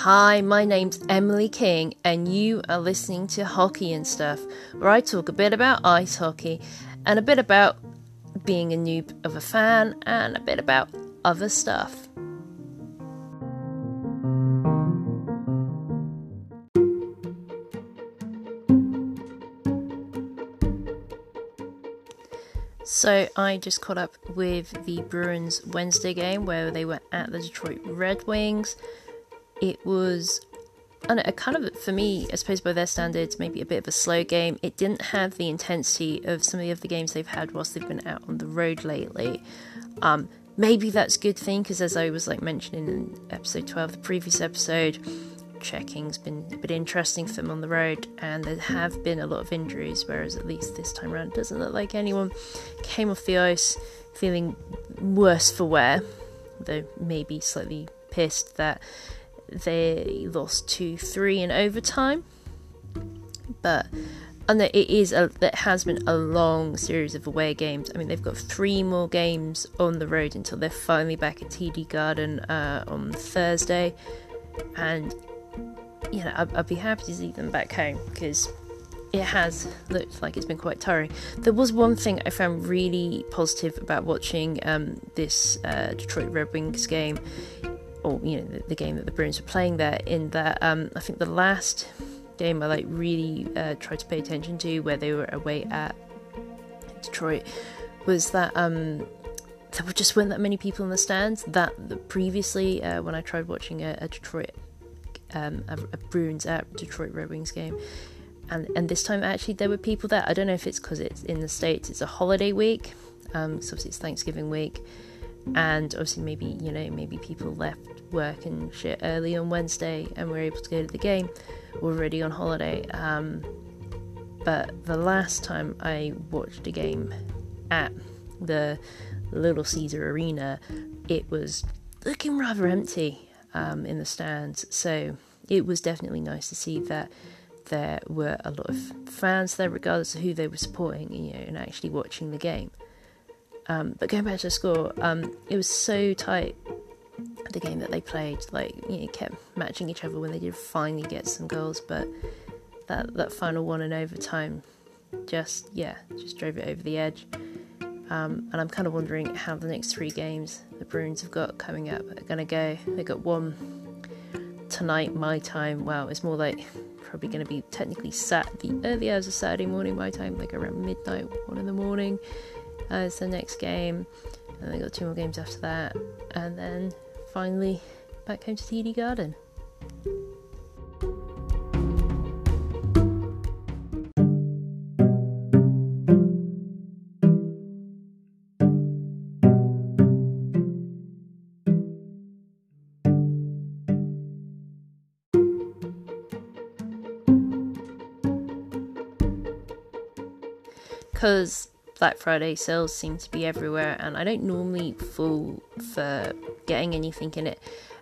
Hi, my name's Emily King, and you are listening to Hockey and Stuff, where I talk a bit about ice hockey and a bit about being a noob of a fan and a bit about other stuff. So I just caught up with the Bruins Wednesday game where they were at the Detroit Red Wings it was and a kind of for me, I suppose by their standards, maybe a bit of a slow game. It didn't have the intensity of some of the other games they've had whilst they've been out on the road lately. Um, maybe that's a good thing because, as I was like mentioning in episode twelve, the previous episode, checking's been a bit interesting for them on the road, and there have been a lot of injuries. Whereas at least this time around, it doesn't look like anyone came off the ice feeling worse for wear, though maybe slightly pissed that they lost 2 3 in overtime. But and it is a, it has been a long series of away games. I mean, they've got three more games on the road until they're finally back at TD Garden uh, on Thursday, and you know I'd, I'd, be happy to see them back home because it has looked like it's been quite tiring. There was one thing I found really positive about watching um, this uh, Detroit Red Wings game or you know the, the, game that the Bruins were playing there. In that, um, I think the last game I like really uh, tried to pay attention to, where they were away at Detroit, was that um, there just weren't that many people in the stands. That previously, uh, when I tried watching a, a Detroit, um, a, a Bruins at Detroit Red Wings game. And, and this time actually there were people there. I don't know if it's because it's in the states. It's a holiday week, um, so obviously it's Thanksgiving week, and obviously maybe you know maybe people left work and shit early on Wednesday and we are able to go to the game. We're already on holiday. Um, but the last time I watched a game at the Little Caesar Arena, it was looking rather empty um, in the stands. So it was definitely nice to see that there were a lot of fans there, regardless of who they were supporting, you know, and actually watching the game. Um, but going back to the score, um, it was so tight the game that they played, like you know, kept matching each other when they did finally get some goals, but that that final one in overtime, just yeah, just drove it over the edge. Um, and I'm kind of wondering how the next three games the Bruins have got coming up are going to go. They got one tonight, my time. Well, it's more like probably going to be technically sat the early hours of Saturday morning, my time, like around midnight, one in the morning. Uh, it's the next game, and they got two more games after that, and then finally back home to TD Garden. Because Black Friday sales seem to be everywhere, and I don't normally fall for getting anything in it.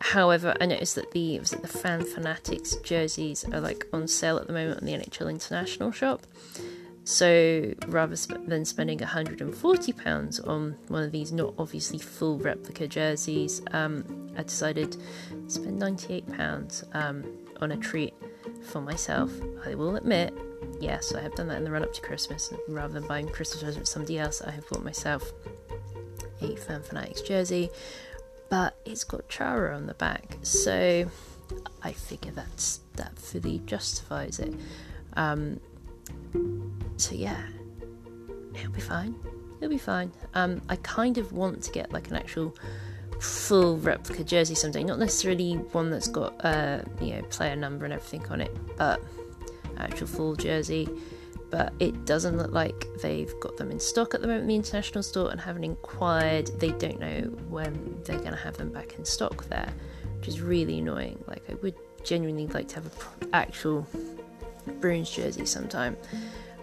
However, I noticed that the was it the Fan Fanatics jerseys are like on sale at the moment on the NHL International shop. So rather sp- than spending £140 on one of these not obviously full replica jerseys, um, I decided to spend £98 um, on a treat for myself. I will admit yes, I have done that in the run up to Christmas. Rather than buying Christmas presents for somebody else, I have bought myself a Fan Fanatics jersey, but it's got Chara on the back, so I figure that's that fully justifies it. Um, so yeah, it'll be fine. It'll be fine. Um, I kind of want to get like an actual full replica jersey someday, not necessarily one that's got uh, you know player number and everything on it, but actual full jersey, but it doesn't look like they've got them in stock at the moment the international store and haven't inquired. They don't know when they're going to have them back in stock there, which is really annoying. Like, I would genuinely like to have an actual Bruins jersey sometime.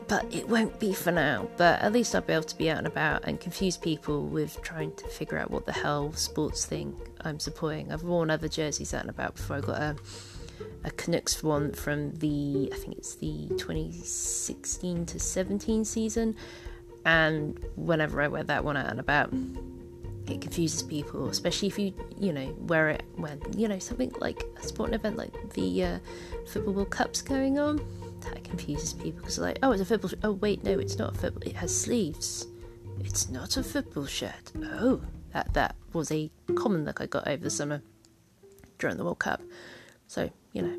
But it won't be for now. But at least I'll be able to be out and about and confuse people with trying to figure out what the hell sports thing I'm supporting. I've worn other jerseys out and about before I got a a Canucks one from the I think it's the 2016 to 17 season, and whenever I wear that one out and about, it confuses people, especially if you you know wear it when you know something like a sporting event like the uh, football World Cup's going on. That confuses people because like, oh, it's a football. Sh- oh, wait, no, it's not a football. It has sleeves. It's not a football shirt. Oh, that that was a common look I got over the summer during the World Cup. So you know,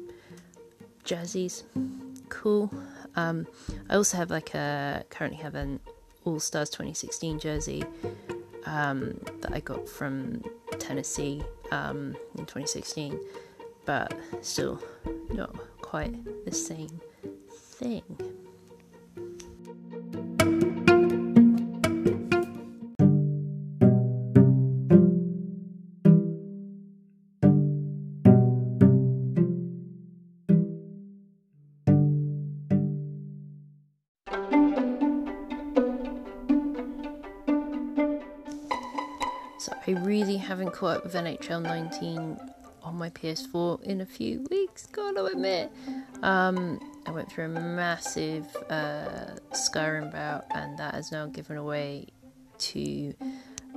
jerseys, cool. Um, I also have like a currently have an All Stars 2016 jersey um, that I got from Tennessee um, in 2016, but still not quite the same thing. I really haven't caught up with NHL 19 on my PS4 in a few weeks, gotta admit. Um, I went through a massive uh, Skyrim bout, and that has now given away to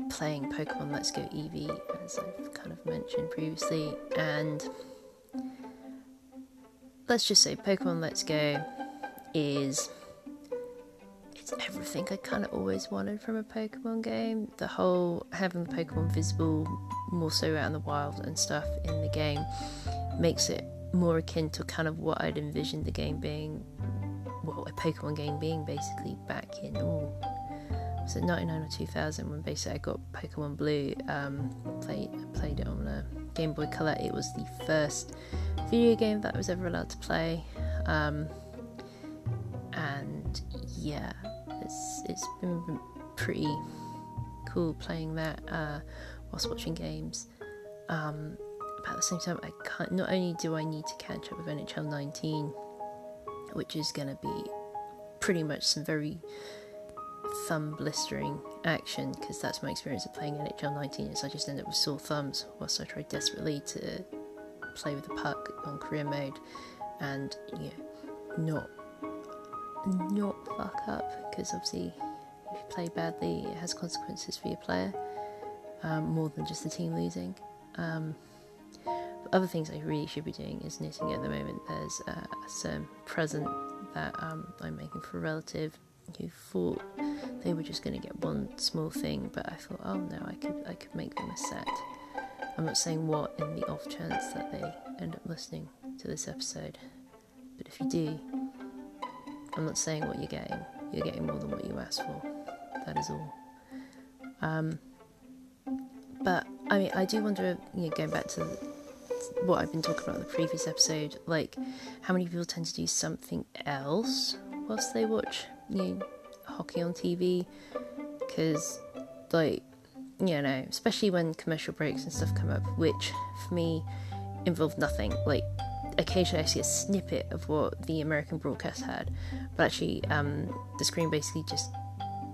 playing Pokemon Let's Go Eevee, as I've kind of mentioned previously. And let's just say Pokemon Let's Go is it's everything I kind of always wanted from a Pokemon game. The whole having the Pokemon visible more so out in the wild and stuff in the game makes it more akin to kind of what I'd envisioned the game being, well, a Pokemon game being basically back in, oh, was it 99 or 2000 when basically I got Pokemon Blue, um, played, played it on a Game Boy Color. It was the first video game that I was ever allowed to play. Um, and yeah, it's it's been pretty cool playing that uh, whilst watching games. Um, but at the same time, I can't. Not only do I need to catch up with NHL 19, which is going to be pretty much some very thumb blistering action, because that's my experience of playing NHL 19. Is I just end up with sore thumbs whilst I try desperately to play with the puck on career mode, and yeah, not not fuck up because obviously if you play badly it has consequences for your player um, more than just the team losing. Um, other things I really should be doing is knitting at the moment. There's uh, some present that um, I'm making for a relative who thought they were just going to get one small thing but I thought oh no I could I could make them a set. I'm not saying what in the off chance that they end up listening to this episode but if you do I'm not saying what you're getting. You're getting more than what you asked for. That is all. Um, but I mean, I do wonder. You know, going back to what I've been talking about in the previous episode, like how many people tend to do something else whilst they watch you know, hockey on TV, because like you know, especially when commercial breaks and stuff come up, which for me involve nothing. Like occasionally I see a snippet of what the American broadcast had, but actually um, the screen basically just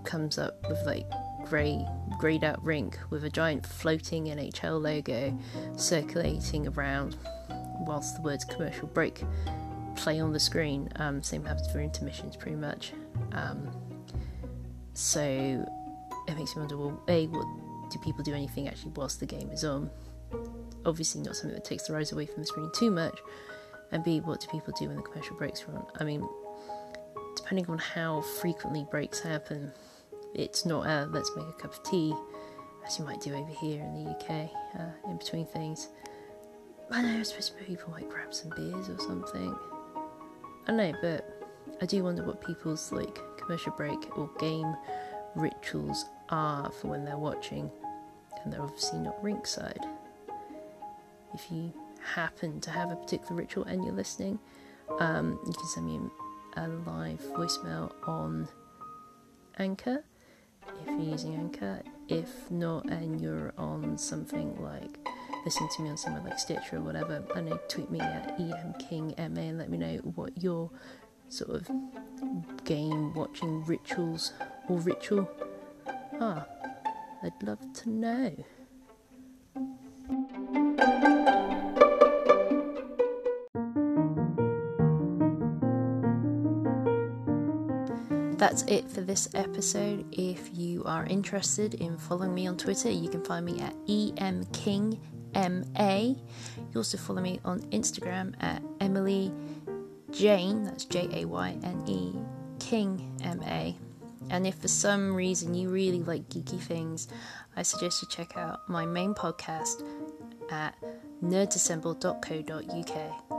comes up with like grey greyed out rink with a giant floating NHL logo circulating around whilst the words commercial break play on the screen. Um, same happens for intermissions pretty much. Um, so it makes me wonder well, A, what do people do anything actually whilst the game is on? Obviously, not something that takes their eyes away from the screen too much, and B, what do people do when the commercial breaks run? I mean, depending on how frequently breaks happen, it's not a let's make a cup of tea, as you might do over here in the UK, uh, in between things. I know, I suppose people might grab some beers or something. I don't know, but I do wonder what people's like commercial break or game rituals are for when they're watching, and they're obviously not rinkside. If you happen to have a particular ritual and you're listening, um, you can send me a live voicemail on Anchor if you're using Anchor. If not, and you're on something like listening to me on somewhere like Stitcher or whatever, I know tweet me at emkingma and let me know what your sort of game watching rituals or ritual are. I'd love to know. That's it for this episode. If you are interested in following me on Twitter, you can find me at emkingma. You also follow me on Instagram at Emily Jayne, that's J A Y N E, King M A. And if for some reason you really like geeky things, I suggest you check out my main podcast at nerdsassemble.co.uk.